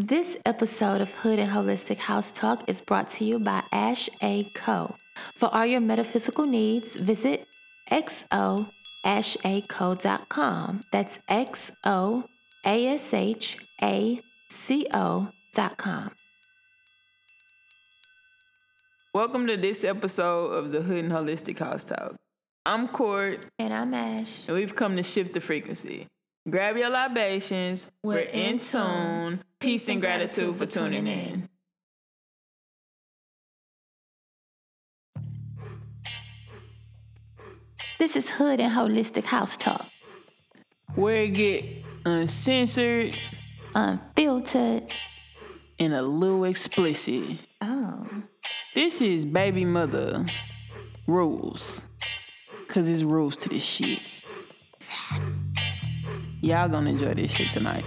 This episode of Hood and Holistic House Talk is brought to you by Ash A Co. For all your metaphysical needs, visit xoashaco.com. That's X O A S H A C O.com. Welcome to this episode of the Hood and Holistic House Talk. I'm Court, And I'm Ash. and we've come to shift the frequency. Grab your libations. We're, in tune. Peace and gratitude for tuning in. This is Hood and Holistic House Talk. Where it get uncensored Unfiltered. and a little explicit. Oh. This is baby mother rules. Cause it's rules to this shit. Y'all gonna enjoy this shit tonight.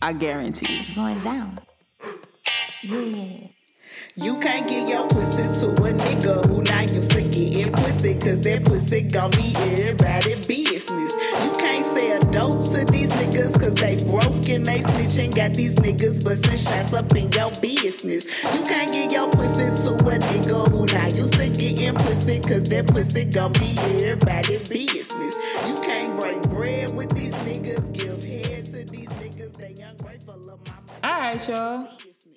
I guarantee it. It's going down. Yeah. You can't get your pussy to a nigga who not used to getting pussy, cause that pussy gon' be everybody business. You can't sell dope to these niggas, cause they broke and they snitching. Got these niggas busting shots up in your business. You can't get your pussy to a nigga who not used to getting pussy, cause that pussy gon' be everybody business. You Alright, y'all.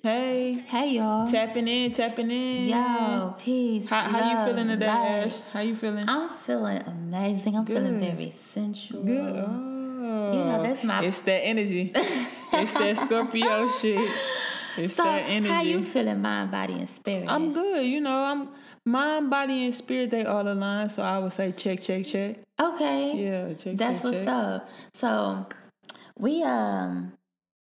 Hey. Hey, y'all. Tapping in, tapping in. Yo, peace. How, how you feeling today, light. Ash? How you feeling? I'm feeling amazing. I'm feeling very sensual. Good. Oh. You know, that's my- It's that energy. it's that Scorpio shit. It's So, that energy. how you feeling, mind, body, and spirit? I'm good. You know, I'm mind, body, and spirit. They all align. So I would say check, check, check. okay. Yeah, check. That's check, what's check. up. So, we um,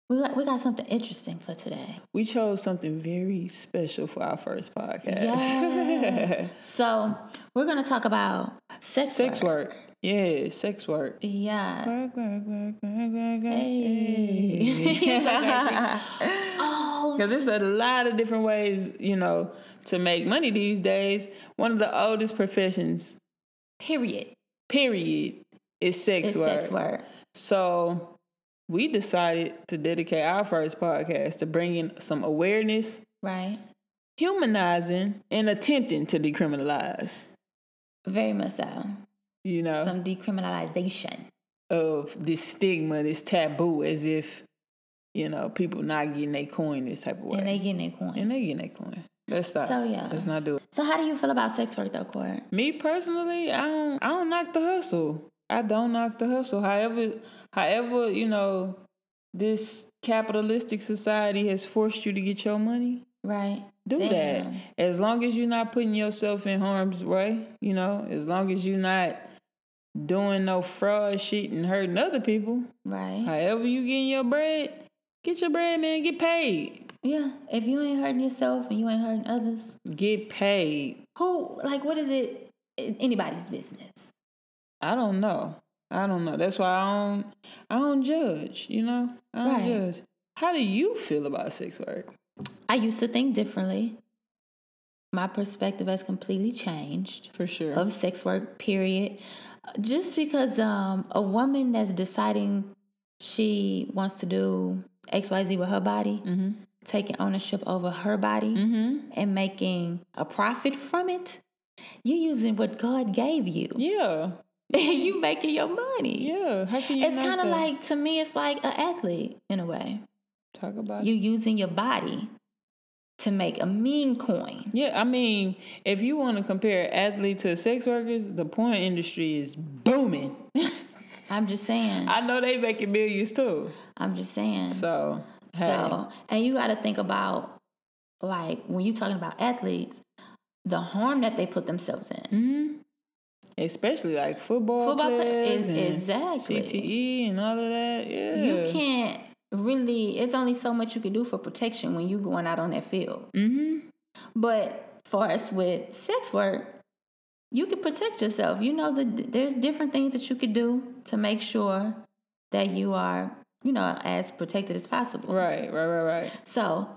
we got, we got something interesting for today. We chose something very special for our first podcast. Yes. so, we're gonna talk about sex. sex work. Yeah, sex work. Yeah. Work, work, work, work, work, work. Hey. oh, Because there's a lot of different ways, you know, to make money these days. One of the oldest professions, period. period, is sex It's work. sex work. So we decided to dedicate our first podcast to bringing some awareness, Right. humanizing, and attempting to decriminalize, Very much so. you know, Some decriminalization. of this stigma, this taboo, as if, you know, people not getting their coin this type of way. And they getting their coin. And they getting their coin. Let's stop. So, yeah. Let's not do it. So how do you feel about sex work though, Court? Me personally, I don't I don't knock the hustle. I don't knock the hustle. However, however, you know, this capitalistic society has forced you to get your money. Right? Do Damn. that. As long as you're not putting yourself in harm's way, you know, as long as you're not doing no fraud shit and hurting other people. Right. However you getting your bread, get your bread, man. Get paid. Yeah. If you ain't hurting yourself and you ain't hurting others, Get paid. who like what is it anybody's business? I don't know. I don't know. That's why I don't. I don't judge. You know, I don't Right. judge. How do you feel about sex work? I used to think differently. My perspective has completely changed For sure. of sex work, period. Just because um, a woman that's deciding she wants to do XYZ with her body, Mm-hmm. taking ownership over her body, Mm-hmm. and making a profit from it, you're using what God gave you. Yeah. you making your money. Yeah. How can you? It's kind of like to me, it's like an athlete in a way. talk about. You using your body to make a mean coin. yeah. I mean, if you want to compare athlete to sex workers, the porn industry is booming. I'm just saying. I know they making millions too. I'm just saying. So. Hey. So, and you got to think about like when you're talking about athletes, the harm that they put themselves in. hmm Especially like football, Football play- players is- and exactly. CTE and all of that. Yeah. You can't really. It's only so much you can do for protection when you're going out on that field. Mm-hmm. But for us with sex work, you can protect yourself. You know that there's different things that you could do to make sure that you are, you know, as protected as possible. Right. Right. Right. Right. So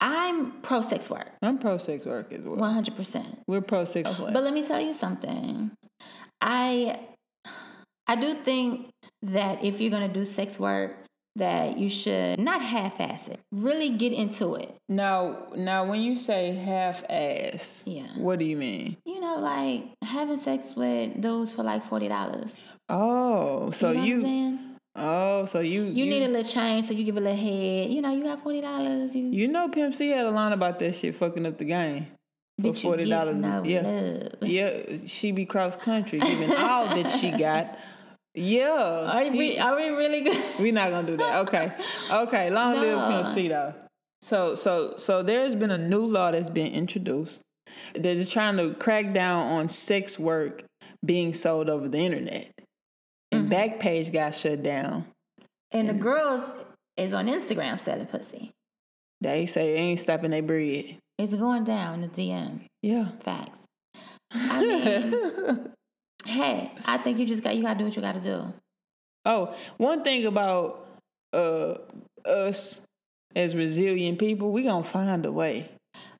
I'm pro sex work, I'm pro sex work as well. 100%. We're pro sex work. But let me tell you something. I I do think that if you're gonna do sex work, that you should not half-ass it. Really get into it. Now, now, when you say half ass, Yeah. what do you mean? You know, like having sex with dudes for like forty dollars. Oh, so you, know you, oh, so you, you need a little change, so you give a little head. You know, you got forty dollars. You, You know, Pimp C had a line about that shit fucking up the game for forty dollars. Yeah, love. yeah. She be cross country, giving all that she got. Yeah, Are we are we really good? we not gonna do that. Okay, okay. Long live No. Pimp C though. So, so, so there's been a new law that's been introduced. They're just trying to crack down on sex work being sold over the internet. And Mm-hmm. Backpage got shut down. And the girls is on Instagram selling pussy. They say they ain't stopping their bread. It's going down in the DM. Yeah. Facts. I mean, hey, I think you just got you gotta do what you gotta do. Oh, one thing about uh us as resilient people, we gonna find a way.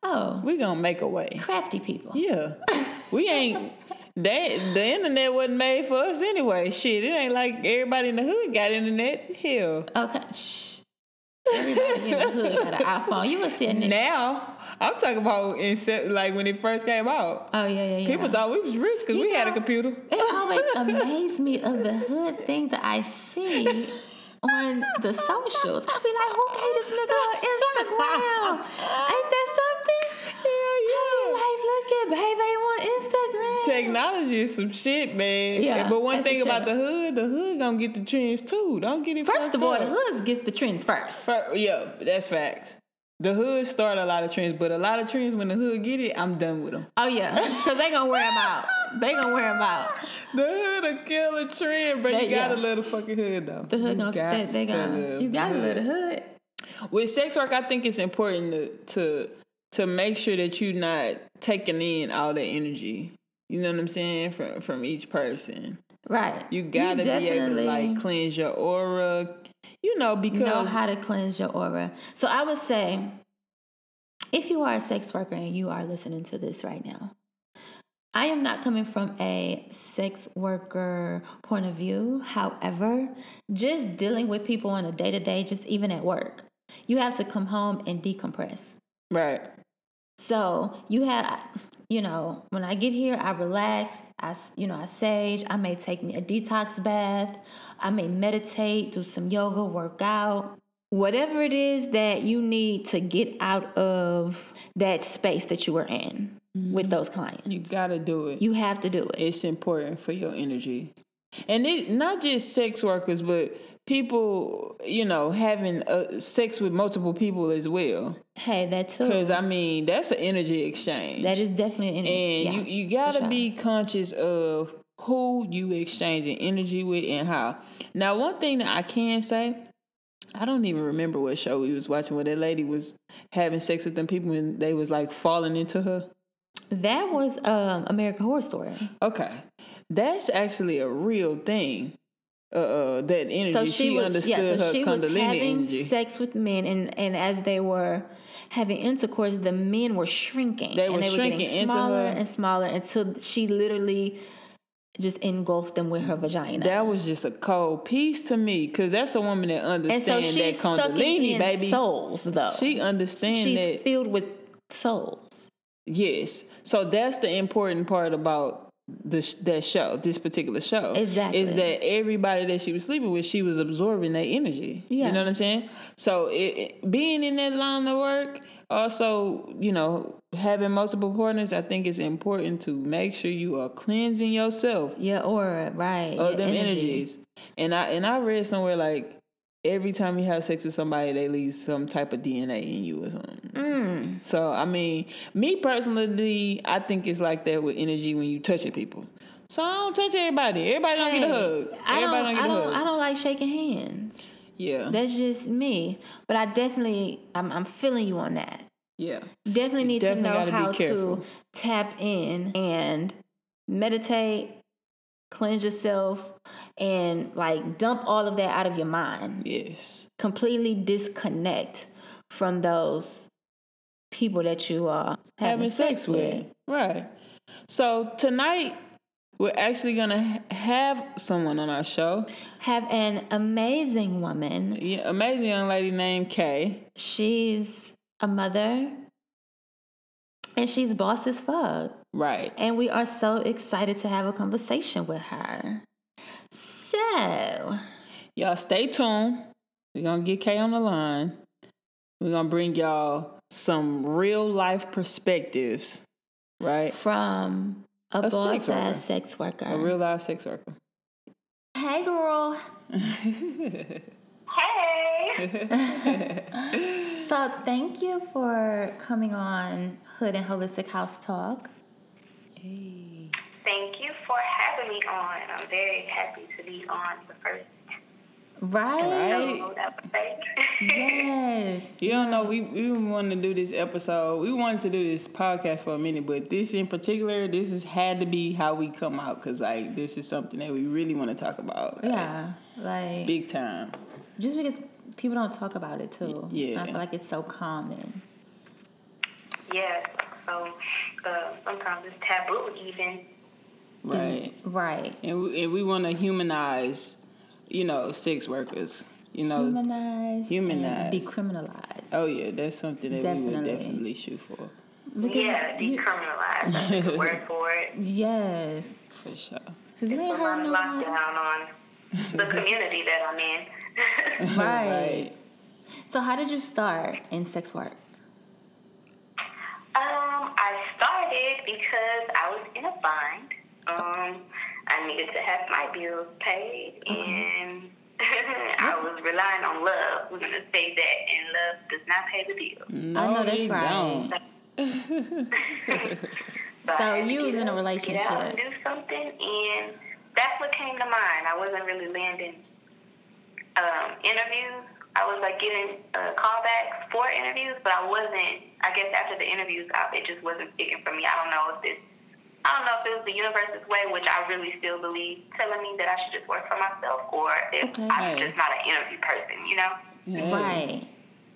Oh, We gonna make a way. crafty people. Yeah. We ain't that the internet wasn't made for us anyway. Shit, it ain't like everybody in the hood got internet. Hell. Okay, shh. Everybody in the hood got an iPhone. You was sitting there. Now, I'm talking about in se- like when it first came out. Oh yeah, yeah, yeah. People thought we was rich because we had a computer. It always amazed me of the hood things that I see on the socials. I be like, who gave this nigga on Instagram? Ain't that something? Hell yeah. Like, look at baby on Instagram. Technology is some shit, man. Yeah, but one thing about the hood, the hood gonna get the trends too. Don't get it. First of all, up. the hoods gets the trends first. Fir- yeah, that's facts. The hood start a lot of trends, but a lot of trends when the hood get it, I'm done with them. Oh yeah, because they gonna wear them out. They gonna wear them out. The hood a trend, but They- you gotta yeah. love the fucking hood though. The hood you gonna they, got they gonna love you gotta love the hood. With sex work, I think it's important to to to make sure that you're not taking in all the energy. You know what I'm saying from from each person. Right. You gotta be able to like cleanse your aura. You know because know how to cleanse your aura. So I would say, if you are a sex worker and you are listening to this right now, I am not coming from a sex worker point of view. However, just dealing with people on a day to day, just even at work, you have to come home and decompress. right. So you have, you know, when I get here, I relax. I, you know, I sage. I may take me a detox bath. I may meditate, do some yoga, work out. Whatever it is that you need to get out of that space that you were in with those clients, You gotta do it. you have to do it. it's important for your energy. And it not just sex workers, but people, you know, having uh, sex with multiple people as well. Hey, that too. Because I mean, that's an energy exchange. That is definitely an and yeah, you you gotta sure. be conscious of who you exchanging energy with and how. Now, one thing that I can say, I don't even remember what show we was watching where that lady was having sex with them people and they was like falling into her. That was um, American Horror Story. Okay, that's actually a real thing. Uh, uh that energy. So she, she, was, understood yeah, so her she was having energy. sex with men, and, and as they were having intercourse, the men were shrinking. They and were they were shrinking getting smaller and smaller until she literally just engulfed them with her vagina. that was just a cold piece to me, cause that's a woman that and so understands that Kundalini, in baby. souls, though. She understands she's that. filled with souls. Yes. So that's the important part about the that show, this particular show. Exactly. Is that everybody that she was sleeping with, she was absorbing that energy. Yeah. You know what I'm saying? So it, it, being in that line of work, also, you know, having multiple partners, I think it's important to make sure you are cleansing yourself Your aura, right? of them energy. energies. And I and I read somewhere like every time you have sex with somebody, they leave some type of DNA in you or something. Mm. So I mean, me personally, I think it's like that with energy when you touching people. So I don't touch everybody. Everybody don't get a Hey, hug. I Everybody don't, don't, get I a don't, hug. I don't like shaking hands. Yeah, That's just me. But I definitely, I'm, I'm feeling you on that. yeah. Definitely need definitely to know how to tap in and meditate, cleanse yourself, and like dump all of that out of your mind. Yes. Completely disconnect from those people that you are having, Having sex with. Right. So tonight, we're actually gonna have someone on our show. Have an amazing woman. Yeah, amazing young lady named Kay. She's a mother and she's boss as fuck. Right. And we are so excited to have a conversation with her. So, Y'all stay tuned. We're gonna get Kay on the line. We're gonna bring y'all some real life perspectives, right? from a, A boss sex worker. ass sex worker. A real life sex worker. hey, girl. Hey. So, thank you for coming on Hood and Holistic House Talk. Hey. Thank you for having me on. I'm very happy to be on the first Right? Right. Yes. You don't know, we, we wanted to do this episode. We wanted to do this podcast for a minute, but this in particular, this has had to be how we come out because like this is something that we really want to talk about. like, Yeah. Like, Big time. just because people don't talk about it too. Yeah. I feel like it's so common. Yeah. So uh, sometimes it's taboo even. Right. Right. And we, and we want to humanize, you know, sex workers. You know, Humanize. Humanize. And decriminalize. oh yeah, that's something that we would Definitely. definitely shoot for, Because yeah, you- decriminalize. That's the word for it. yes. for sure. Because you It's ain't a heard of nobody. lockdown on the community that I'm in. Right. So, how did you start in sex work? Um, I started because I was in a bind. Um, I needed to have my bills paid, and I was relying on love. We're gonna say that, and love does not pay the bills. No, I know that's they right. don't. So I you was in a relationship. Get out and do something, and that's what came to mind. I wasn't really landing um, interviews. I was like getting uh, callbacks for interviews, but I wasn't. I guess after the interviews, I, it just wasn't sticking for me. I don't know if this. I don't know if it was the universe's way, which I really still believe, telling me that I should just work for myself, or if Okay. I'm just not an interview person, you know. Yeah. Right.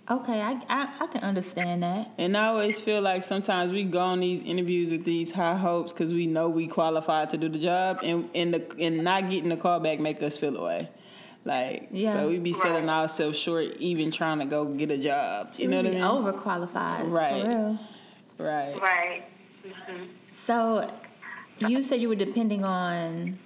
Okay, I, I I can understand that. And I always feel like sometimes we go on these interviews with these high hopes because we know we qualified to do the job, and and the and not getting the call back make us feel away. Like Yeah. so we be selling Right. ourselves short, even trying to go get a job. You know what I mean? Overqualified. Right. For real. Right. Right. Hmm So, you said you were depending on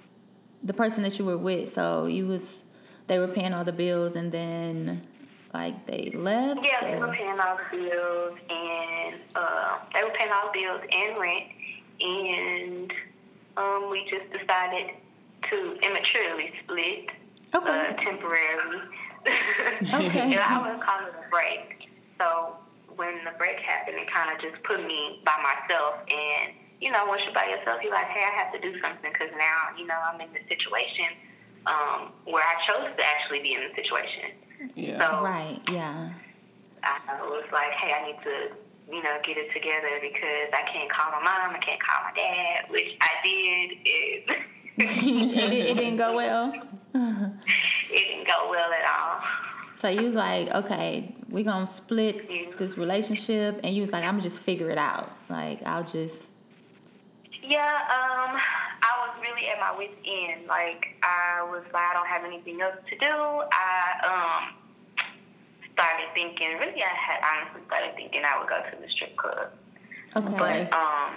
the person that you were with. So you was they were paying all the bills, and then like they left. Yeah, they or- were paying all the bills and uh, they were paying all the bills and rent, and um, we just decided to immaturely split Okay. uh, temporarily. Okay. and I would call it a break. So when the break happened, it kind of just put me by myself. And you know, once you're by yourself, you're like, hey, I have to do something because now you know I'm in the situation um, where I chose to actually be in the situation. Yeah. So Right. Yeah. I was like, hey, I need to, you know, get it together because I can't call my mom, I can't call my dad, which I did. It, it, it, it didn't go well. it didn't go well at all. So you was like, okay, we gonna split this relationship, and you was like, I'm gonna just figure it out. Like I'll just. Yeah, um, I was really at my wit's end. Like, I was like, I don't have anything else to do. I um started thinking, really, I had honestly started thinking I would go to the strip club. Okay. But um,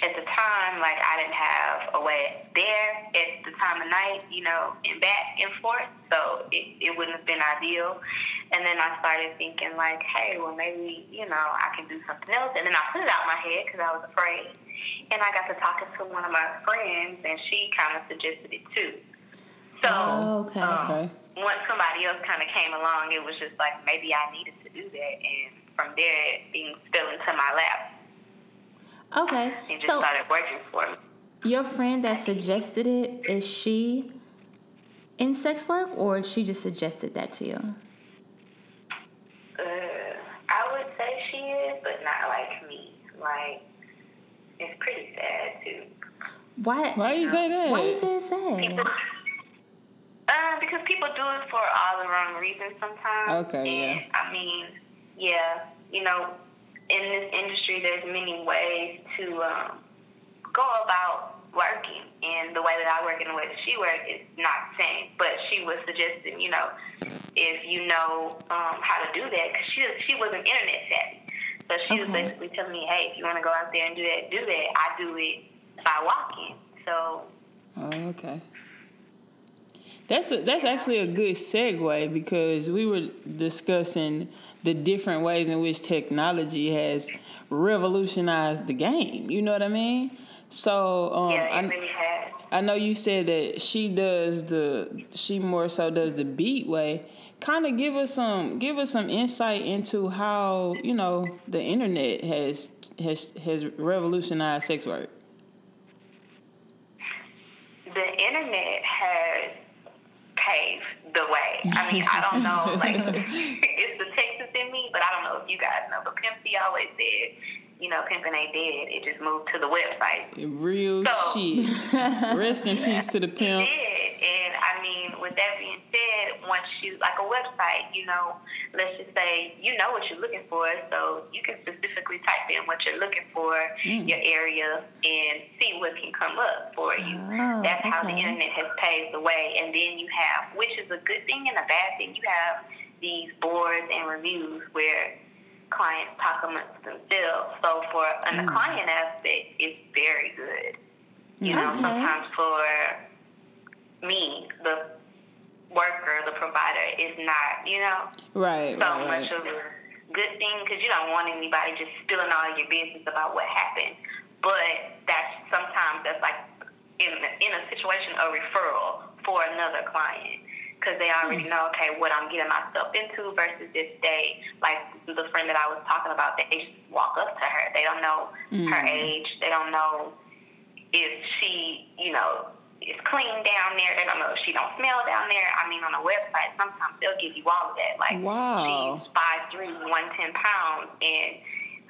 at the time, like I didn't have a way there at the time of night, you know, and back and forth, so it, it wouldn't have been ideal. And then I started thinking, like, hey, well, maybe you know I can do something else. And then I put it out my head because I was afraid. And I got to talking to one of my friends, and she kind of suggested it too. So Oh, okay. um, Okay. once somebody else kind of came along, it was just like maybe I needed to do that, and from there, things fell into my lap Okay. and just So started working for me. your friend that suggested it is she in sex work, or she just suggested that to you? Uh, I would say she is, but not like me. Like, it's pretty sad too. Why? Why you say that? Why you say it's sad? People, uh, because people do it for all the wrong reasons sometimes. Okay, yeah. I mean, yeah, you know, in this industry, there's many ways to um, go about working. And the way that I work and the way that she works is not the same. But she was suggesting, you know, if you know um, how to do that, because she she wasn't internet savvy. So she was basically telling me, hey, if you want to go out there and do that, do that. I do it by walking. So Oh, okay. That's a, that's actually a good segue because we were discussing the different ways in which technology has revolutionized the game. You know what I mean? So um, yeah, I, really has. I know you said that she does the she more so does the beat way. Kind of give us some give us some insight into how you know the internet has has has revolutionized sex work. the internet has paved the way. I mean, I don't know, like it's the Texas in me, but I don't know if you guys know. But Pimp C always said, you know, pimping ain't dead. It just moved to the website. Real So- shit. Rest in peace to the It pimp. did, and I mean, with that being said, once you like a website, you know, let's just say you know what you're looking for, so you can specifically type in what you're looking for, mm. your area, and see what can come up for you. Oh, That's how the internet has paved the way, and then you have, which is a good thing and a bad thing. You have these boards and reviews where clients talk amongst themselves. So for an Mm. client aspect, it's very good. You know, sometimes for me, the worker, the provider, is not, you know, Right, so right, much right. of a good thing because you don't want anybody just spilling all your business about what happened. But that's sometimes that's like in in a situation a referral for another client because they already Hmm. know okay what I'm getting myself into versus if they like the friend that I was talking about they just walk up to her they don't know her Mm. age they don't know if she you know is clean down there they don't know if she don't smell down there I mean on a website sometimes they'll give you all of that like Wow. she's five three one ten pounds and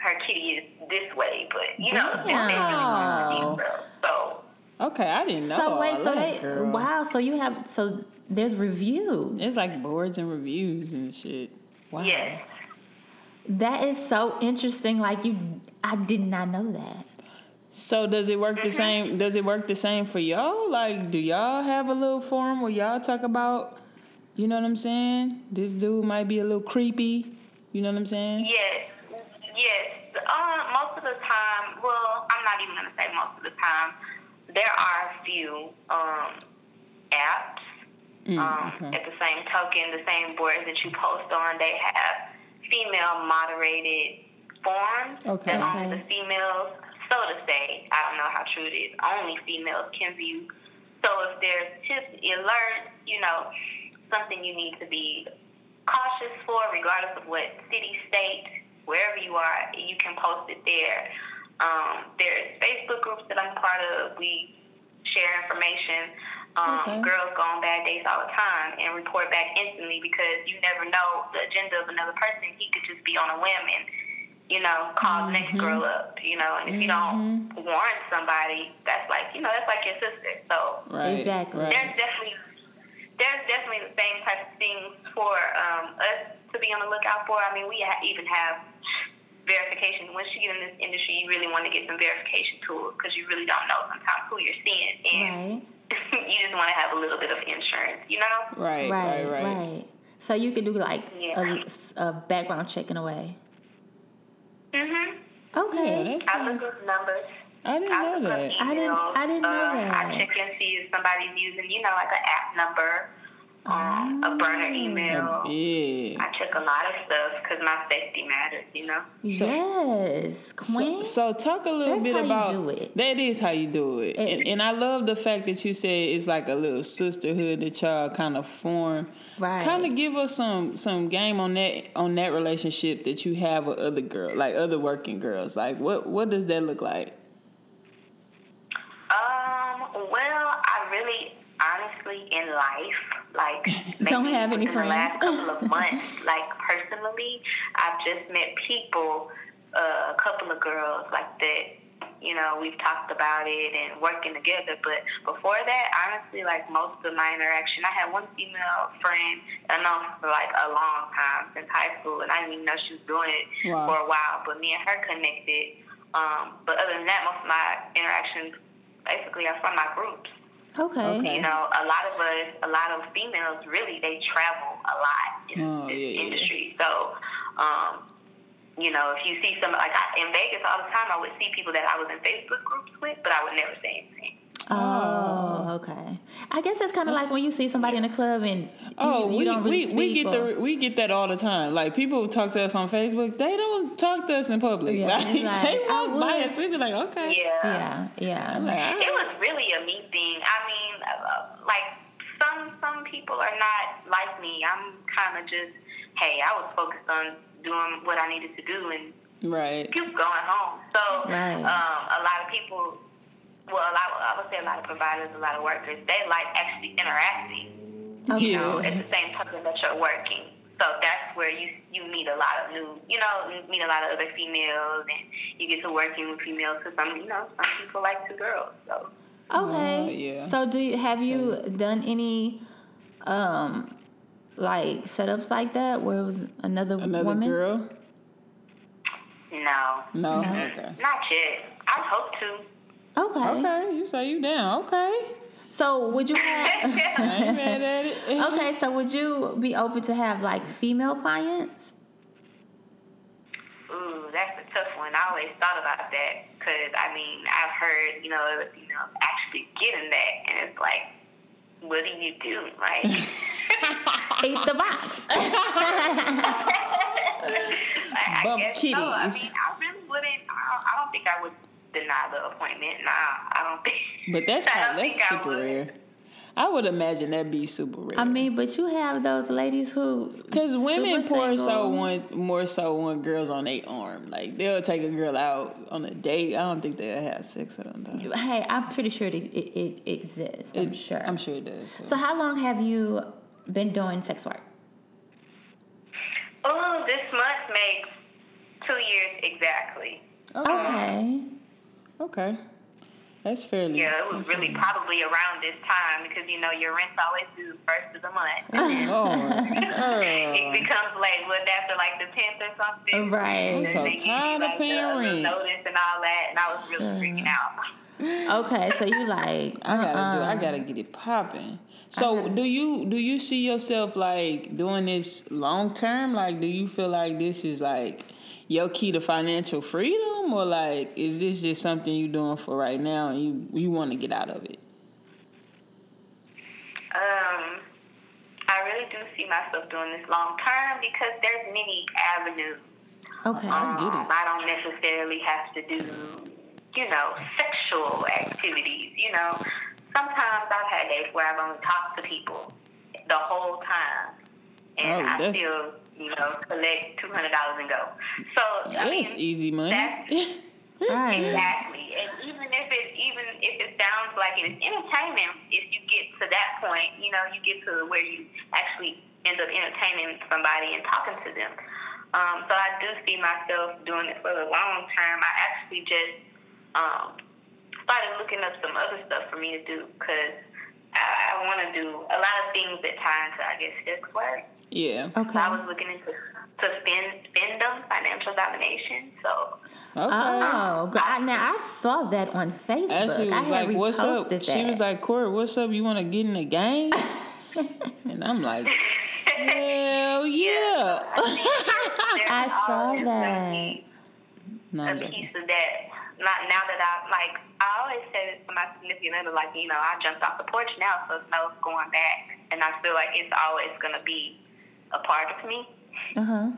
her kitty is this way but you know they they really want Wow. to detail. so Okay, I didn't know. So wait, all so that, they girl. wow, so you have so there's reviews. It's like boards and reviews and shit. Wow. yes that is so interesting. Like you, I did not know that. So does it work Mm-hmm. the same? Does it work the same for y'all? Like, do y'all have a little forum where y'all talk about, you know what I'm saying? This dude might be a little creepy. You know what I'm saying? Yes, yes. Uh, most of the time, well, I'm not even gonna say most of the time. There are a few um, apps. Mm, um, okay. At the same token, the same boards that you post on, they have female moderated forums Okay. that only the females, so to say, I don't know how true it is, only females can view. So if there's tips, alerts, you know, something you need to be cautious for, regardless of what city, state, wherever you are, you can post it there. Um, there's Facebook groups that I'm part of. We share information. Um, Okay. Girls go on bad dates all the time and report back instantly because you never know the agenda of another person. He could just be on a whim and, you know, call the next girl up, you know, and if you don't warn somebody, that's like, you know, that's like your sister. So Right. Exactly. There's definitely there's definitely the same type of things for um, us to be on the lookout for. I mean, we ha- even have verification. Once you get in this industry, you really want to get some verification tools because you really don't know sometimes who you're seeing, and Right. you just want to have a little bit of insurance, you know? Right. Right. Right. Right. Right. So you could do like Yeah. a, a background check in a way. Mhm. Yeah, Okay. that's I cool. look up numbers. I didn't I know look up that. I didn't- emails. I didn't know that. I check and see if somebody's using, you know, like an app number, um, a burner Oh. email. Yeah. I took a lot of stuff because my safety matters, you know. yes, Queen. So, so talk a little That's bit how you about do it. that is how you do it, It- and, and I love the fact that you said it's like a little sisterhood that y'all kind of form. Right. Kind of give us some some game on that on that relationship that you have with other girls, like other working girls. Like what what does that look like? Um, well, I really, honestly, in life, like Don't have any within the last friends. couple of months, like personally, I've just met people, uh, a couple of girls like that. You know, we've talked about it and working together. But before that, honestly, like most of my interaction, I had one female friend I know for like a long time since high school, and I didn't even know she was doing it Wow. for a while. But me and her connected. Um, but other than that, most of my interactions basically are from my groups. Okay. Okay. You know, a lot of us, a lot of females, really, they travel a lot in Oh, this yeah, yeah. industry. So, um, you know, if you see some like I, in Vegas all the time, I would see people that I was in Facebook groups with, but I would never say anything. Oh, okay. I guess it's kind of like when you see somebody in a club and you, Oh, you we, don't really we, speak. we get or, the we get that all the time. Like people talk to us on Facebook, they don't talk to us in public. Yeah, like, like, they walk by us, we be like, okay. Yeah. yeah, yeah. Like, all It was really a me like some some people are not like me. I'm kind of just, hey, I was focused on doing what I needed to do and right. keep going home. So Right. um, a lot of people, well, a lot, I would say a lot of providers, a lot of workers, they like actually interacting. You know, at the same time that you're working. So that's where you you meet a lot of new, you know, meet a lot of other females, and you get to working with females. Because some, you know, some people like to girls. So Okay. Oh, yeah. So do you, have you done any um like setups like that where it was another, Another woman? girl? no, No. No. Okay. not yet. I hope to. Okay. Okay. You say you down. Okay. So would you have I ain't mad at it. Okay, so would you be open to have like female clients? Ooh, that's a tough one. I always thought about that because I mean I've heard you know you know, actually getting that, and it's like, what do you do? Like, Eat the box. I, I Bump guess so. I mean, I really wouldn't. I don't, I don't think I would deny the appointment. Nah, I don't think. But that's I don't probably that's super rare. I would imagine that'd be super rare. I mean, but you have those ladies who Because women super more so want more so want girls on their arm. Like they'll take a girl out on a date. I don't think they'll have sex with them. Though. Hey, I'm pretty sure it, it, it exists. I'm It- sure. I'm sure it does too. So how long have you been doing sex work? Oh, this month makes two years exactly. Okay. okay, that's fairly. Yeah, it was really fairly- probably around this time because you know your rent's always due first of the month. Lord. it Uh, becomes late, what after like the tenth or something. Right. I'm so give you, of like, paying rent. Notice and all that, and I was really freaking out. Okay, so you like I gotta do. I uh-uh. gotta get it popping. So do you do you see yourself like doing this long term? Like, do you feel like this is like your key to financial freedom, or like is this just something you're doing for right now and you you want to get out of it? Um, I really do see myself doing this long term because there's many avenues. Okay. I get Um, it. I don't necessarily have to do, you know, sexual activities. You know, sometimes I've had days where I've only talked to people the whole time, and Oh, I still, you know, collect two hundred dollars and go. So I mean, That's easy money. that's- Right. Exactly, and even if it even if it sounds like it is entertainment, if you get to that point, you know, you get to where you actually end up entertaining somebody and talking to them. Um, so I do see myself doing it for the long term. I actually just um, started looking up some other stuff for me to do because I, I want to do a lot of things that tie into, I guess, sex work. yeah. Okay. So I was looking into to spend spendom, financial domination. So Okay. Oh, good. I, now I saw that on Facebook. Ashley I was had like, "What's up?" reposted She was like, "Court, what's up? You want to get in the game?" and I'm like, "Hell yeah!" there's I saw that. be no, a I'm joking. piece of that. Not now that I like, I always say this to my significant other, like you know, I jumped off the porch now, so it's no going back, and I feel like it's always gonna be a part of me. Uh huh.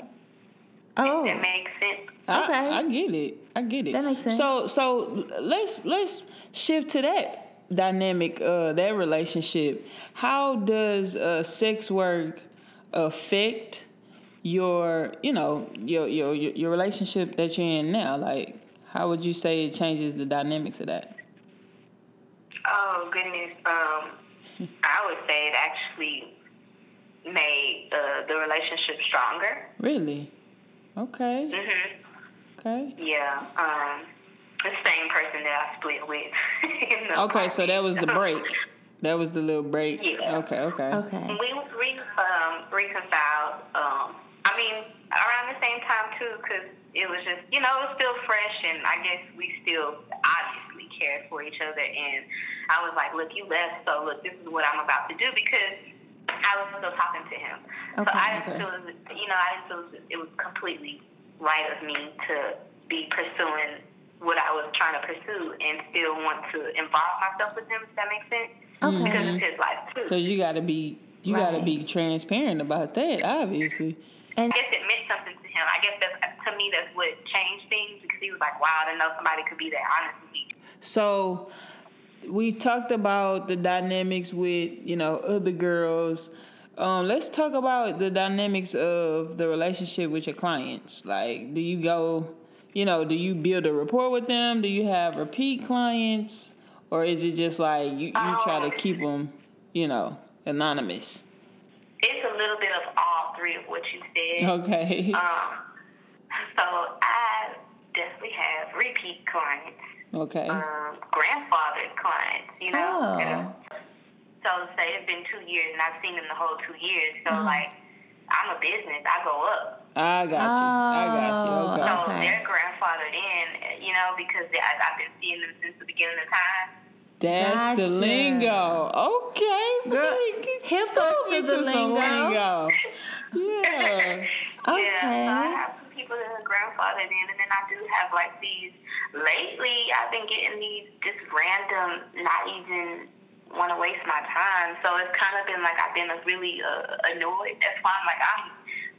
Oh. That makes sense. I- Okay. I, get it. I get it. That makes sense. So so let's let's shift to that dynamic, uh, that relationship. How does uh, sex work affect your you know your your your your relationship that you're in now? Like, how would you say it changes the dynamics of that? Oh goodness. Um, I would say it actually made uh, the relationship stronger. Really? Okay. Mhm. Okay. Yeah. Um, the same person that I split with. in the Okay. So that was the break. That was the little break. Yeah. Okay. Okay. Okay. We re um, reconciled. Um, I mean, around the same time too, because it was just you know it was still fresh, and I guess we still obviously cared for each other. And I was like, look, you left, so look, this is what I'm about to do because I was still talking to him. so I didn't okay. feel, was, you know, I didn't feel it was completely right of me to be pursuing what I was trying to pursue and still want to involve myself with him. If that makes sense. Okay. Because it's his life too. Because you gotta be you gotta be transparent about that, obviously. And I guess it meant something to him. I guess that's, to me that's what changed things because he was like, wow, I didn't know somebody could be that honest with me. So we talked about the dynamics with, you know, other girls. Um, let's talk about the dynamics of the relationship with your clients. Like, do you go, you know, do you build a rapport with them? Do you have repeat clients? Or is it just like you, you try to keep them, you know, anonymous? It's a little bit of all three of what you said. Okay. Um, so I definitely have repeat clients, Okay. um, grandfathered clients, you know. Oh. So say it's been two years and I've seen them the whole two years. So Uh-huh. like, I'm a business. I go up. I got you. I got you. Oh, Okay. So Okay. they're grandfathered in, you know, because they, I, I've been seeing them since the beginning of time. That's the lingo. Okay. Girl, Freak. hip School us to the lingo. lingo. Yeah. okay. Yeah, so I have some people that are grandfathered in, and then I do have like these. Lately, I've been getting these just random, not even want to waste my time. So it's kind of been like I've been really uh, annoyed. That's why I'm like I'm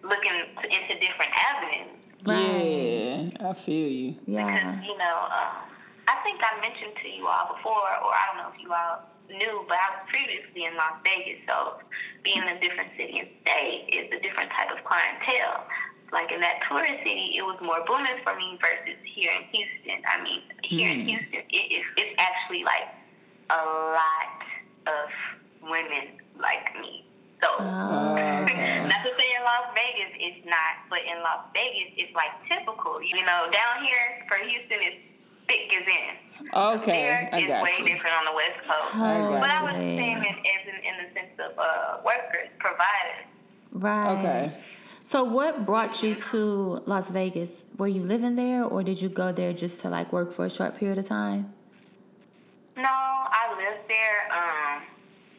looking to, into different avenues. Right. Yeah, I feel you. Yeah. Because, you know, um, I think I mentioned to you all before, or I don't know if you all knew, but I was previously in Las Vegas. So being in a different city and state is a different type of clientele. Like in that tourist city, it was more booming for me versus here in Houston. I mean, here in hmm. Houston, it is it's actually like a lot of women like me. So Oh, okay. not to say in Las Vegas it's not, but in Las Vegas it's like typical. You know, down here for Houston it's thick as in. Okay, There I it's got way you. different on the West Coast. I got But I was saying it as in, in the sense of uh, workers, providers. Right. Okay. So what brought you to Las Vegas? Were you living there or did you go there just to like work for a short period of time? No, I lived there. Um,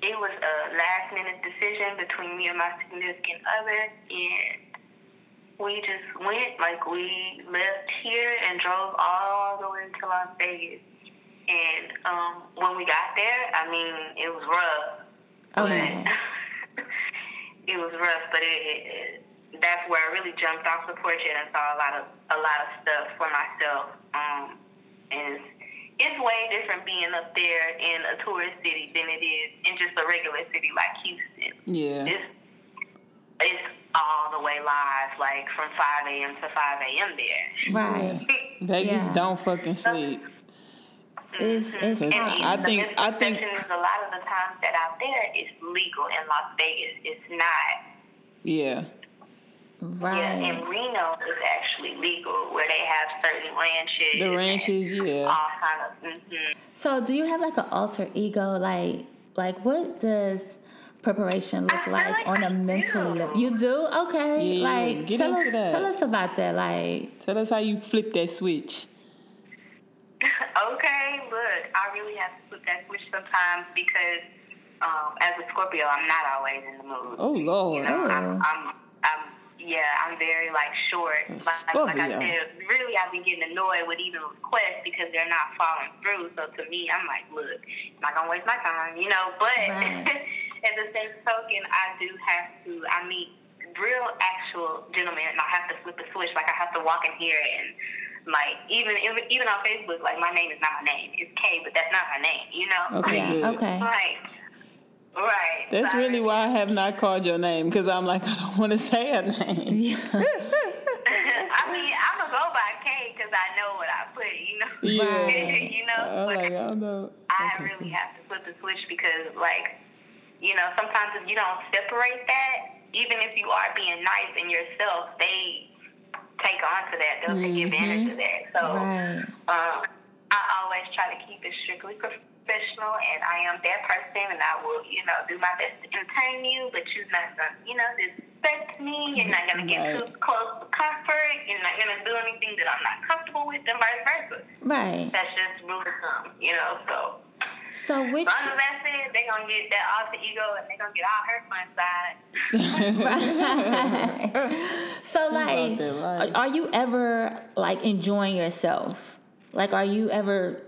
it was a last minute decision between me and my significant other, and we just went. Like we left here and drove all the way to Las Vegas. And um, when we got there, I mean, it was rough. Okay. But it was rough, but it, it, it that's where I really jumped off the porch and I saw a lot of a lot of stuff for myself. Um, and it's, it's way different being up there in a tourist city than it is in just a regular city like Houston. Yeah. It's it's all the way live, like from 5 a.m. to 5 a.m. there. Right. Vegas Yeah. don't fucking sleep. It's it's And hot. I think- I think- misconception is a lot of the times that out there it's legal in Las Vegas. It's not. Yeah. right. Yeah, in Reno is actually legal where they have certain ranches. The and ranches, yeah. All kind of. hmm So do you have like an alter ego? Like like what does preparation look like, like on a I mental level? You do? Okay. Yeah, like get tell into us that. tell us about that. Like Tell us how you flip that switch. okay, look, I really have to flip that switch sometimes because um, as a Scorpio, I'm not always in the mood. Oh You Lord. know, Oh. I'm, I'm, I'm, yeah, I'm very like short. Like, like I Scorpio. said, really, I've been getting annoyed with even requests because they're not following through. So to me, I'm like, look, I'm not gonna waste my time, you know. But Right. at the same token, I do have to. I meet real, actual gentlemen, and I have to flip a switch. Like I have to walk in here and. Like even even even on Facebook, like my name is not my name. It's K, but that's not my name. You know. Okay, yeah, good. okay. Like, right. That's So I really why I have not called your name because I'm like I don't want to say a name. Yeah. I mean, I'm gonna go by K because I know what I put. You know. Yeah. you know. I'm like I don't know. I Okay. really have to flip the switch because, like, you know, sometimes if you don't separate that, even if you are being nice in yourself, they take on to that. They'll take advantage of that. So, Right. um, I always try to keep it strictly professional, and I am that person, and I will, you know, do my best to entertain you, but you're not gonna, you know, disrespect me. You're not gonna get Right. too close to comfort. You're not gonna do anything that I'm not comfortable with, and vice versa. Right. That's just rule of thumb, you know. So So which as long as that's it, they're gonna get that alter ego, and they're gonna get all her fun side. so like are, are you ever like enjoying yourself? Like are you ever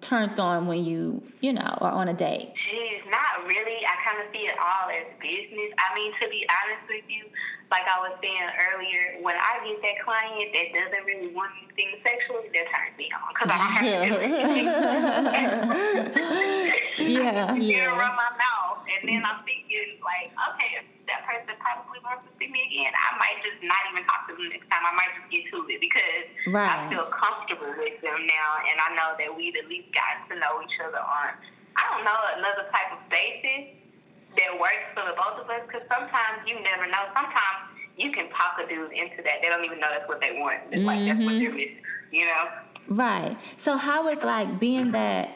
turned on when you, you know, are on a date? Jeez, not really. I kind of see it all as business. I mean, to be honest with you, like I was saying earlier, when I get that client that doesn't really want anything sexually, that turns me on because I don't have to do anything. Yeah. yeah. rub my mouth, and then I'm thinking like, okay, if that person probably wants to see me again, I might just not even talk to them next time. I might just get to it because Right. I feel comfortable with them now, and I know that we've at least gotten to know each other on, I don't know, another type of basis that works for the both of us. Because sometimes you never know. Sometimes you can talk a dude into that. They don't even know that's what they want. It's like that's what they're mm-hmm. missing. You know. Right. So how is like being that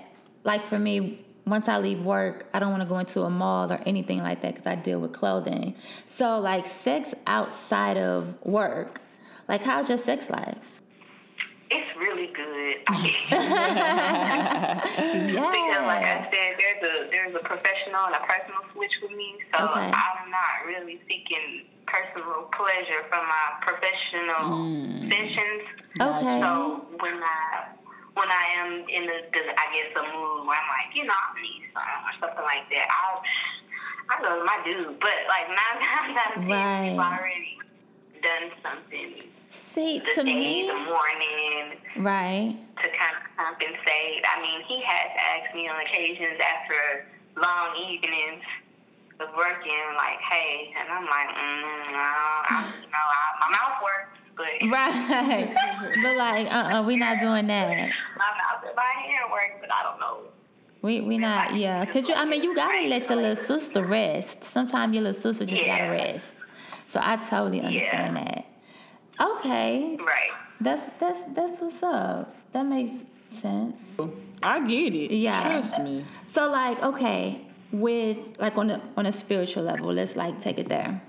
like for me once I leave work, I don't want to go into a mall or anything like that because I deal with clothing. So like sex outside of work, like how's your sex life? It's really good. Because, like I said, there's a there's a professional and a personal switch with me, so okay. I'm not really seeking personal pleasure from my professional mm. sessions. Okay. So when I when I am in the, the I guess a mood where I'm like, you know, I need something or something like that, I'll I go to my dude. But like nine times out of ten, Right. we've already done something See, the to day, me, the morning right. to kind of compensate. I mean, he has asked me on occasions after long evenings of working, like, "Hey," and I'm like, mm, "No, I, you know, I, my mouth works, but Right. but like, uh uh we not doing that. my mouth and my hand works, but I don't know." We we not yeah, cause you I mean you gotta let your little sister rest. Sometimes your little sister just gotta rest. So I totally understand that. Okay, Right. that's that's that's what's up. That makes sense. I get it. Yeah. Trust me. So like okay, with like on a on a spiritual level, let's like take it there.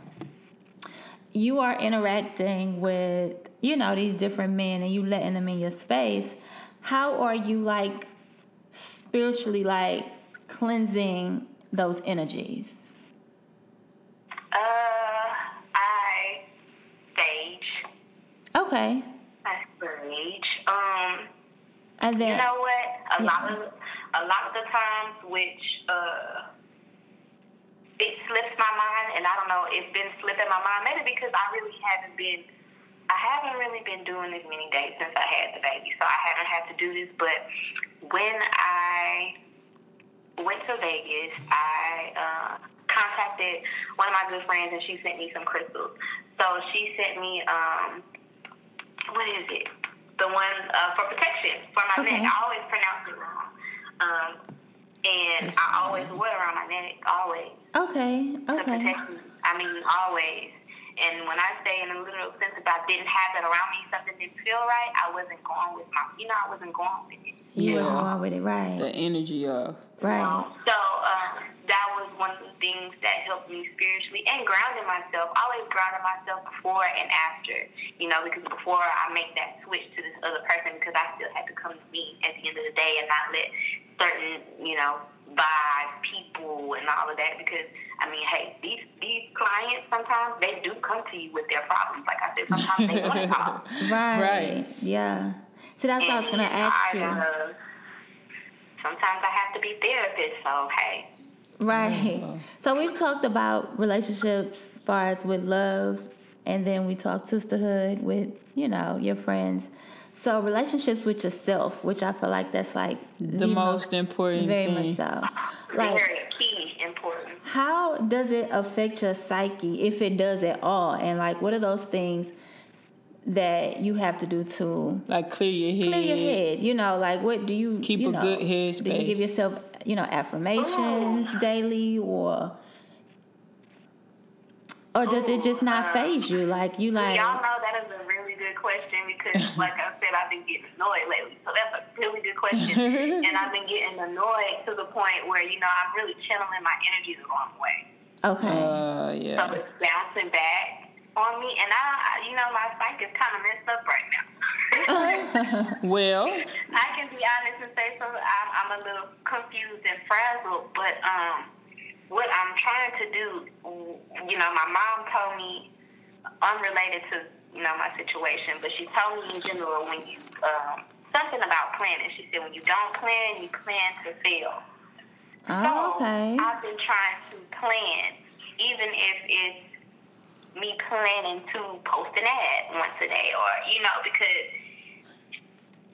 You are interacting with you know these different men and you letting them in your space. How are you like spiritually like cleansing those energies? Uh, I sage. Okay, I sage. Um. and then You know what? A lot of a lot of the times, which uh, it slips my mind, and I don't know, it's been slipping my mind. Maybe because I really haven't been, I haven't really been doing as many dates since I had the baby, so I haven't had to do this. But when I went to Vegas, I uh, contacted one of my good friends, and she sent me some crystals. So she sent me, um, what is it? The one uh, for protection for my Okay. neck. I always pronounce it wrong. Um, and Yes, I ma'am. always wear it around my neck, always okay, to okay, protect me. I mean, always. And when I say in a literal sense, if I didn't have that around me, something didn't feel right, I wasn't going with my, you know, I wasn't going with it. you wasn't going with it, right? The energy of. Right. So um, that was one of the things that helped me spiritually and grounding myself. I always grounded myself before and after, you know, because before I make that switch to this other person, because I still had to come to me at the end of the day and not let certain, you know, vibes, people, and all of that. Because I mean, hey, these these clients sometimes they do come to you with their problems. Like I said, sometimes they want to talk. Right. Right. Yeah. So that's what I was gonna ask I, you. uh, sometimes I have to be therapist, so hey. Right. So we've talked about relationships as far as with love and then we talked sisterhood with, you know, your friends. So relationships with yourself, which I feel like that's like The most important Very much thing. so. Like Very key, important. how does it affect your psyche if it does at all? And like what are those things that you have to do to Like clear your head. clear your head. You know, like what do you Keep you a know, good head space. Do you give yourself, you know, affirmations daily or or does it just not faze you? Like you like Y'all know that is a really good question because, like I said, I've been getting annoyed lately. So that's a really good question. and I've been getting annoyed to the point where, you know, I'm really channeling my energy the wrong way. Okay. Uh, So yeah. it's bouncing back on me, and I, you know, my psyche is kind of messed up right now. Well, I can be honest and say so. I'm, I'm a little confused and frazzled, but um, what I'm trying to do, you know, my mom told me, unrelated to you know my situation, but she told me in general when you um, something about planning. She said when you don't plan, you plan to fail. oh, So okay. I've been trying to plan, even if it's me planning to post an ad once a day, or you know, because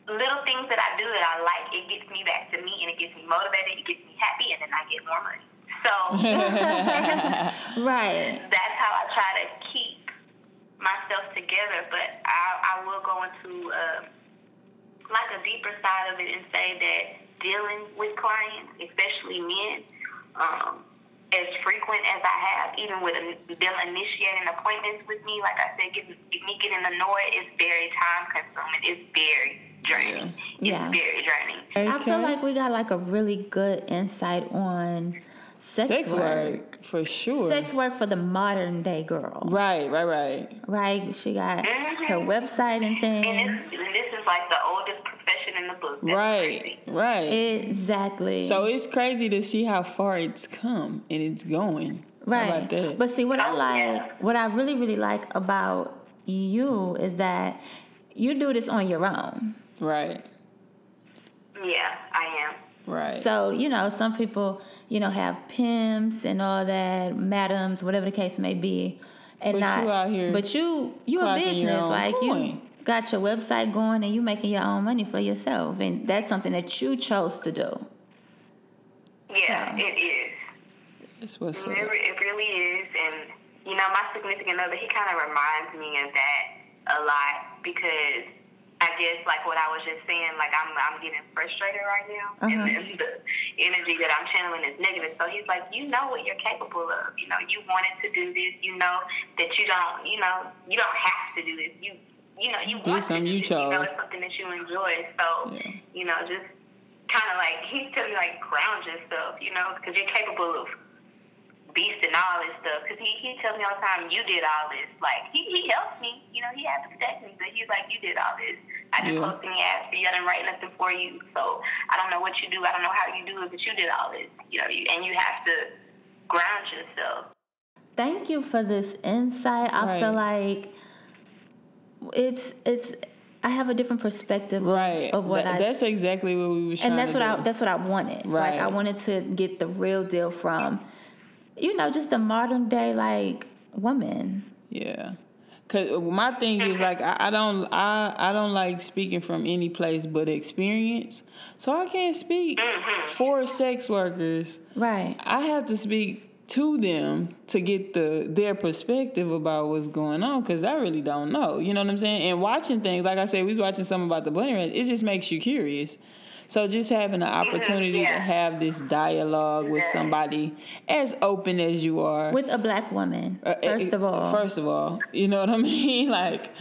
little things that I do that I like, it gets me back to me, and it gets me motivated, it gets me happy, and then I get more money. So Right. that's how I try to keep myself together. But I, I will go into uh, like a deeper side of it and say that dealing with clients, especially men, um, as frequent as I have, even with them initiating appointments with me, like I said, getting, me getting annoyed is very time consuming. It's very draining. Yeah. It's very draining. I feel like we got like a really good insight on sex, sex work. work for sure. Sex work for the modern day girl. Right, right, right. Right? She got her Mhm. website and And things. and this is like the oldest profession in the book. That's Right, crazy. right. Exactly. So it's crazy to see how far it's come and it's going. How Right. about that? But see, what I Oh, like, yeah. what I really, really like about you is that you do this on your own. right, Yeah, I am. right. So, you know, some people, you know, have pimps and all that, madams, whatever the case may be. And But not you out here But you you a business. own Like you coin. Got your website going and you making your own money for yourself. And that's something that you chose to do. Yeah, So. it is. That's what's It, up. re- it really is. And, you know, my significant other, he kind of reminds me of that a lot because I guess, like what I was just saying, like I'm, I'm getting frustrated right now. And Uh-huh. then the energy that I'm channeling is negative. So he's like, you know what you're capable of. You know, you wanted to do this. You know that you don't, you know, you don't have to do this. You, you know, you Did want something to do you this. You know, chose. it's something that you enjoy. So, Yeah. you know, just kind of like he telling me like ground yourself, you know, because you're capable of beasting all this stuff. Because he he tells me all the time, you did all this. Like he he helps me, you know, he has to protect me, but he's like, you did all this. I didn't Yeah. post any ads for you. I didn't write nothing for you. So I don't know what you do. I don't know how you do it, but you did all this. You know, you, and you have to ground yourself. Thank you for this insight. I feel like it's it's I have a different perspective of- Right. of what That- I that's exactly what we was trying and that's to what I that's what I wanted. Like I wanted to get the real deal from, you know, just the modern day like woman. Yeah. Cause my thing is like I, I don't I I don't like speaking from any place but experience. So I can't speak mm-hmm. for sex workers. Right. I have to speak to them to get the their perspective about what's going on because I really don't know. You know what I'm saying? And watching things, like I said, we was watching something about the bunny ranch. It just makes you curious. So just having the opportunity to yeah. have this dialogue with somebody as open as you are. With a black woman, Uh, first uh, of all. First of all, you know what I mean? Like,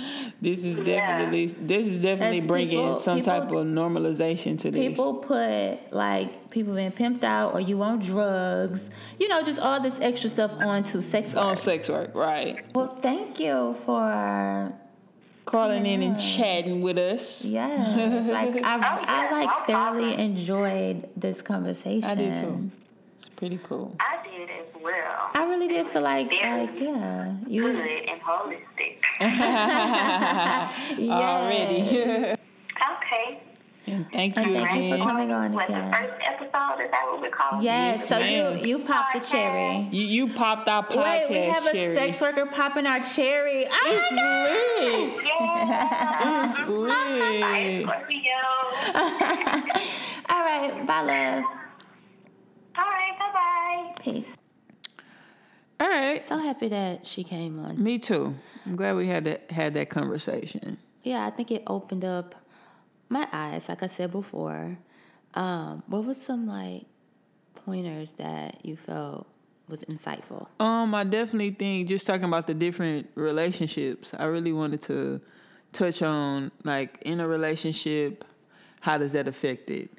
this is definitely this is definitely As bringing people- some people- type of normalization to this. People put like people being pimped out or you on drugs, you know, just all this extra stuff onto sex work. on sex work, right? well, thank you for Calling in and chatting with us. Yeah, like I, I yeah, like no thoroughly problem. enjoyed this conversation. I did too. It's pretty cool. I did as well. I really did feel like Very like yeah, you was Good and holistic. yes. Already. okay. And thank you And thank you for coming on What, the again. first episode? Is that what we're calling it? Yes, Yes, so ma'am. you you popped the cherry. You you popped our podcast Wait, we have a cherry. sex worker popping our cherry. Oh my god! Yeah. It's lit. Bye, All right, bye, love. All right, bye bye. Peace. All right. So happy that she came on. Me too. I'm glad we had that had that conversation. Yeah, I think it opened up my eyes, like I said before. Um, what was some like pointers that you felt was insightful? Um, I definitely think just talking about the different relationships, I really wanted to touch on like in a relationship, how does that affect it?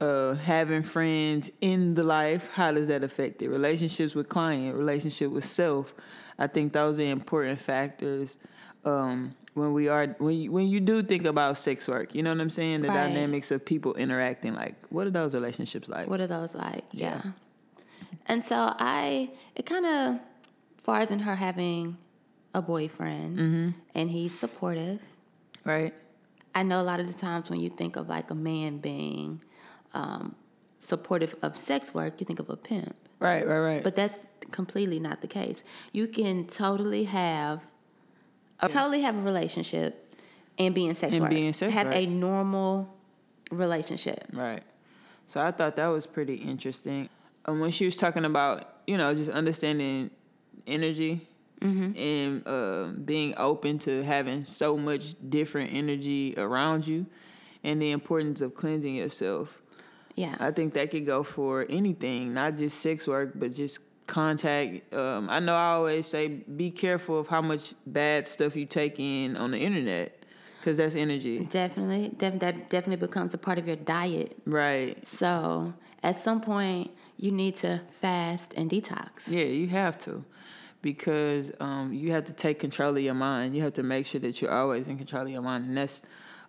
uh, having friends in the life, how does that affect it? Relationships with client, relationship with self. I think those are important factors um, when we are when you, when you do think about sex work. You know what I'm saying? The Right. dynamics of people interacting. Like, what are those relationships like? What are those like? Yeah. Yeah. And so I, it kind of, far as in her having a boyfriend Mm-hmm. and he's supportive. right? I know a lot of the times when you think of like a man being um, supportive of sex work, you think of a pimp. Right, right, right. But that's completely not the case. You can totally have a, totally have a relationship and being in sex And work. be in sex have work. a normal relationship. Right. So I thought that was pretty interesting. And when she was talking about, you know, just understanding energy and uh, being open to having so much different energy around you and the importance of cleansing yourself. Yeah. I think that could go for anything, not just sex work, but just contact. Um, I know I always say be careful of how much bad stuff you take in on the internet because that's energy. definitely, def- that definitely becomes a part of your diet. Right. So at some point, you need to fast and detox. Yeah, you have to. Because um, you have to take control of your mind. You have to make sure that you're always in control of your mind. And that's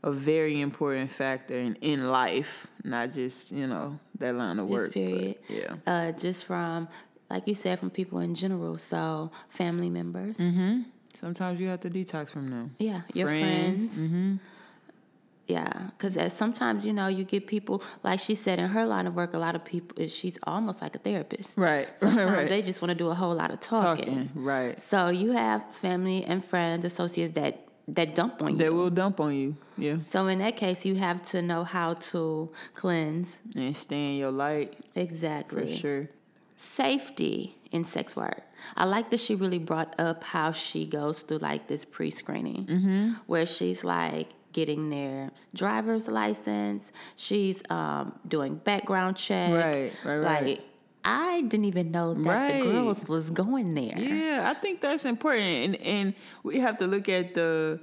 a very important factor in, in life, not just, you know, that line of Just work. but period. yeah. Uh, just from, like you said, from people in general. So family members. Mm-hmm. Sometimes you have to detox from them. Yeah, your Friends, friends. Mm-hmm. Yeah, because sometimes you know you get people like she said in her line of work. A lot of people, she's almost like a therapist. Right, Sometimes right, they just want to do a whole lot of talking. Talking, right. So you have family and friends, associates that that dump on you. They will dump on you. Yeah. So in that case, you have to know how to cleanse. And stay in your light Exactly. for Exactly. sure. Safety in sex work. I like that she really brought up how she goes through like this pre-screening, Mm-hmm. where she's like getting their driver's license. She's um, doing background check. Right, right, right. Like I didn't even know that Right. the girls was going there. Yeah, I think that's important, and and we have to look at the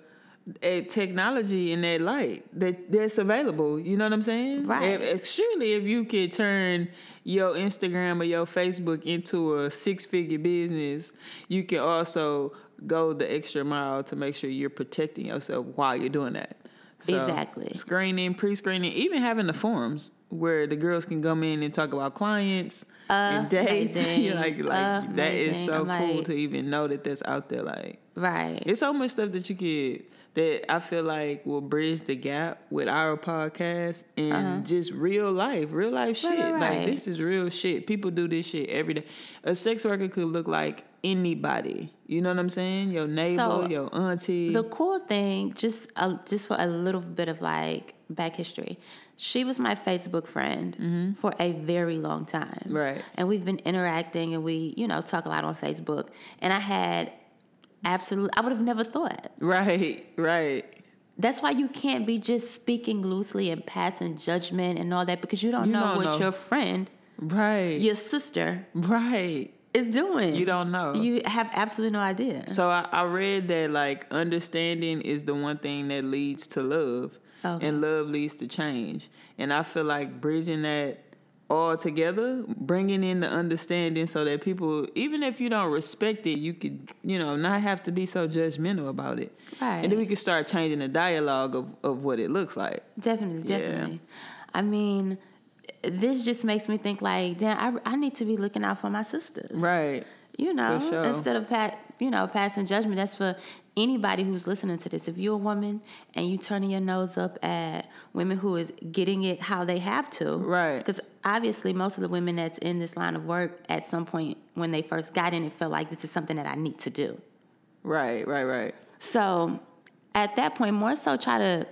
technology in that light that that's available. You know what I'm saying? Right. If, surely, if you could turn your Instagram or your Facebook into a six figure business, you can also go the extra mile to make sure you're protecting yourself while you're doing that. So, Exactly. Screening, pre-screening, even having the forums where the girls can come in and talk about clients and dates. Like like that is so I'm cool like- to even know that that's out there. Like Right. it's so much stuff that you could that I feel like will bridge the gap with our podcast and just real life, real life shit. Uh-huh. right, Like this is real shit. People do this shit every day. A sex worker could look like anybody. You know what I'm saying? Your neighbor, So, your auntie. The cool thing, just just for a little bit of like back history, she was my Facebook friend for a very long time. Mm-hmm. Right. And we've been interacting, and we, you know, talk a lot on Facebook. And I had absolutely, I would have never thought. right, right. That's why you can't be just speaking loosely and passing judgment and all that because you don't You know don't what know. your friend, Right. your sister, Right. is doing. You don't know. You have absolutely no idea. So I, I read that like understanding is the one thing that leads to love, Okay. and love leads to change. And I feel like bridging that all together, bringing in the understanding, so that people, even if you don't respect it, you could, you know, not have to be so judgmental about it. Right. And then we can start changing the dialogue of, of what it looks like. Definitely, Yeah. definitely. I mean, this just makes me think like, damn, I, I need to be looking out for my sisters. Right. You know, sure. instead of pat, you know, passing judgment. That's for anybody who's listening to this. If you're a woman and you turning your nose up at women who is getting it how they have to, Right. Because obviously, most of the women that's in this line of work at some point when they first got in, it felt like this is something that I need to do. Right, right, right. So at that point, more so try to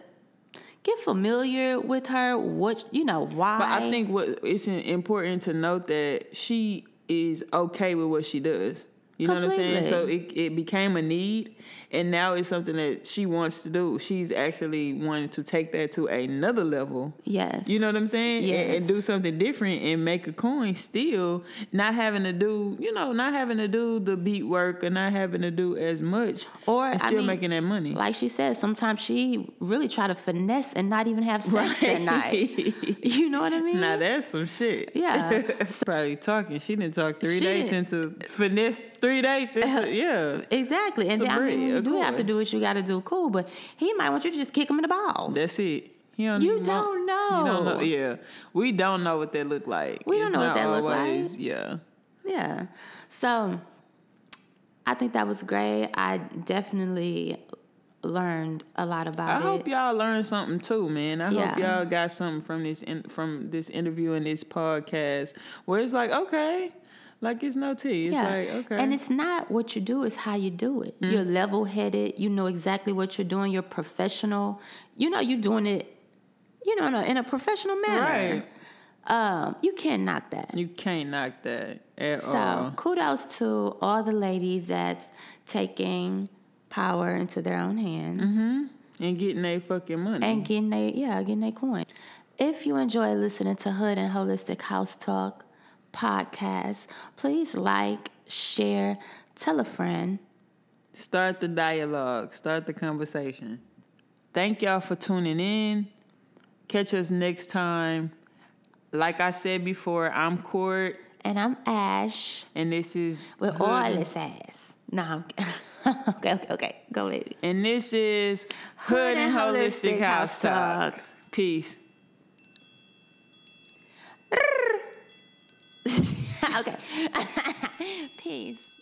get familiar with her. What you know, why? But I think what it's important to note that she is okay with what she does. You know what I'm saying? So it, it became a need, and now it's something that she wants to do. She's actually wanting to take that to another level. Yes. You know what I'm saying? And- And, do something different and make a coin still, not having to do, you know, not having to do the beat work or not having to do as much, Or and I still mean, making that money. Like she said, sometimes she really try to finesse and not even have sex at night. You know what I mean? now that's some shit. Yeah. Probably talking. She didn't talk three She days didn't- into finesse. Three days into yeah. Exactly. And then, I mean, you do have to do what you got to do, cool. But he might want you to just kick him in the balls. That's it. He don't You don't You don't know. know. Yeah, we don't know what that look like. We don't It's know what that look like. Yeah. Yeah. So I think that was great. I definitely learned a lot about it. I it. hope y'all learned something too, man. I hope y'all got something from this in, from this interview and this podcast where it's like, okay, like it's no tea. It's like, okay. And it's not what you do, it's how you do it. Mm-hmm. You're level headed. You know exactly what you're doing. You're professional. You know you're doing it, you know, in a, in a professional manner. right. Um, you can't knock that. You can't knock that at So all. So kudos to all the ladies that's taking power into their own hands Mm-hmm. And getting they fucking money. and getting a yeah, getting a coin. If you enjoy listening to Hood and Holistic House Talk podcast, please like, share, tell a friend. Start the dialogue. Start the conversation. Thank y'all for tuning in. Catch us next time. Like I said before, I'm Court, And I'm Ash and this is with Hood all this ass. Nah, I'm okay, okay, okay. Go baby. And this is Hood, and Holistic, House Talk. Peace. okay. Peace.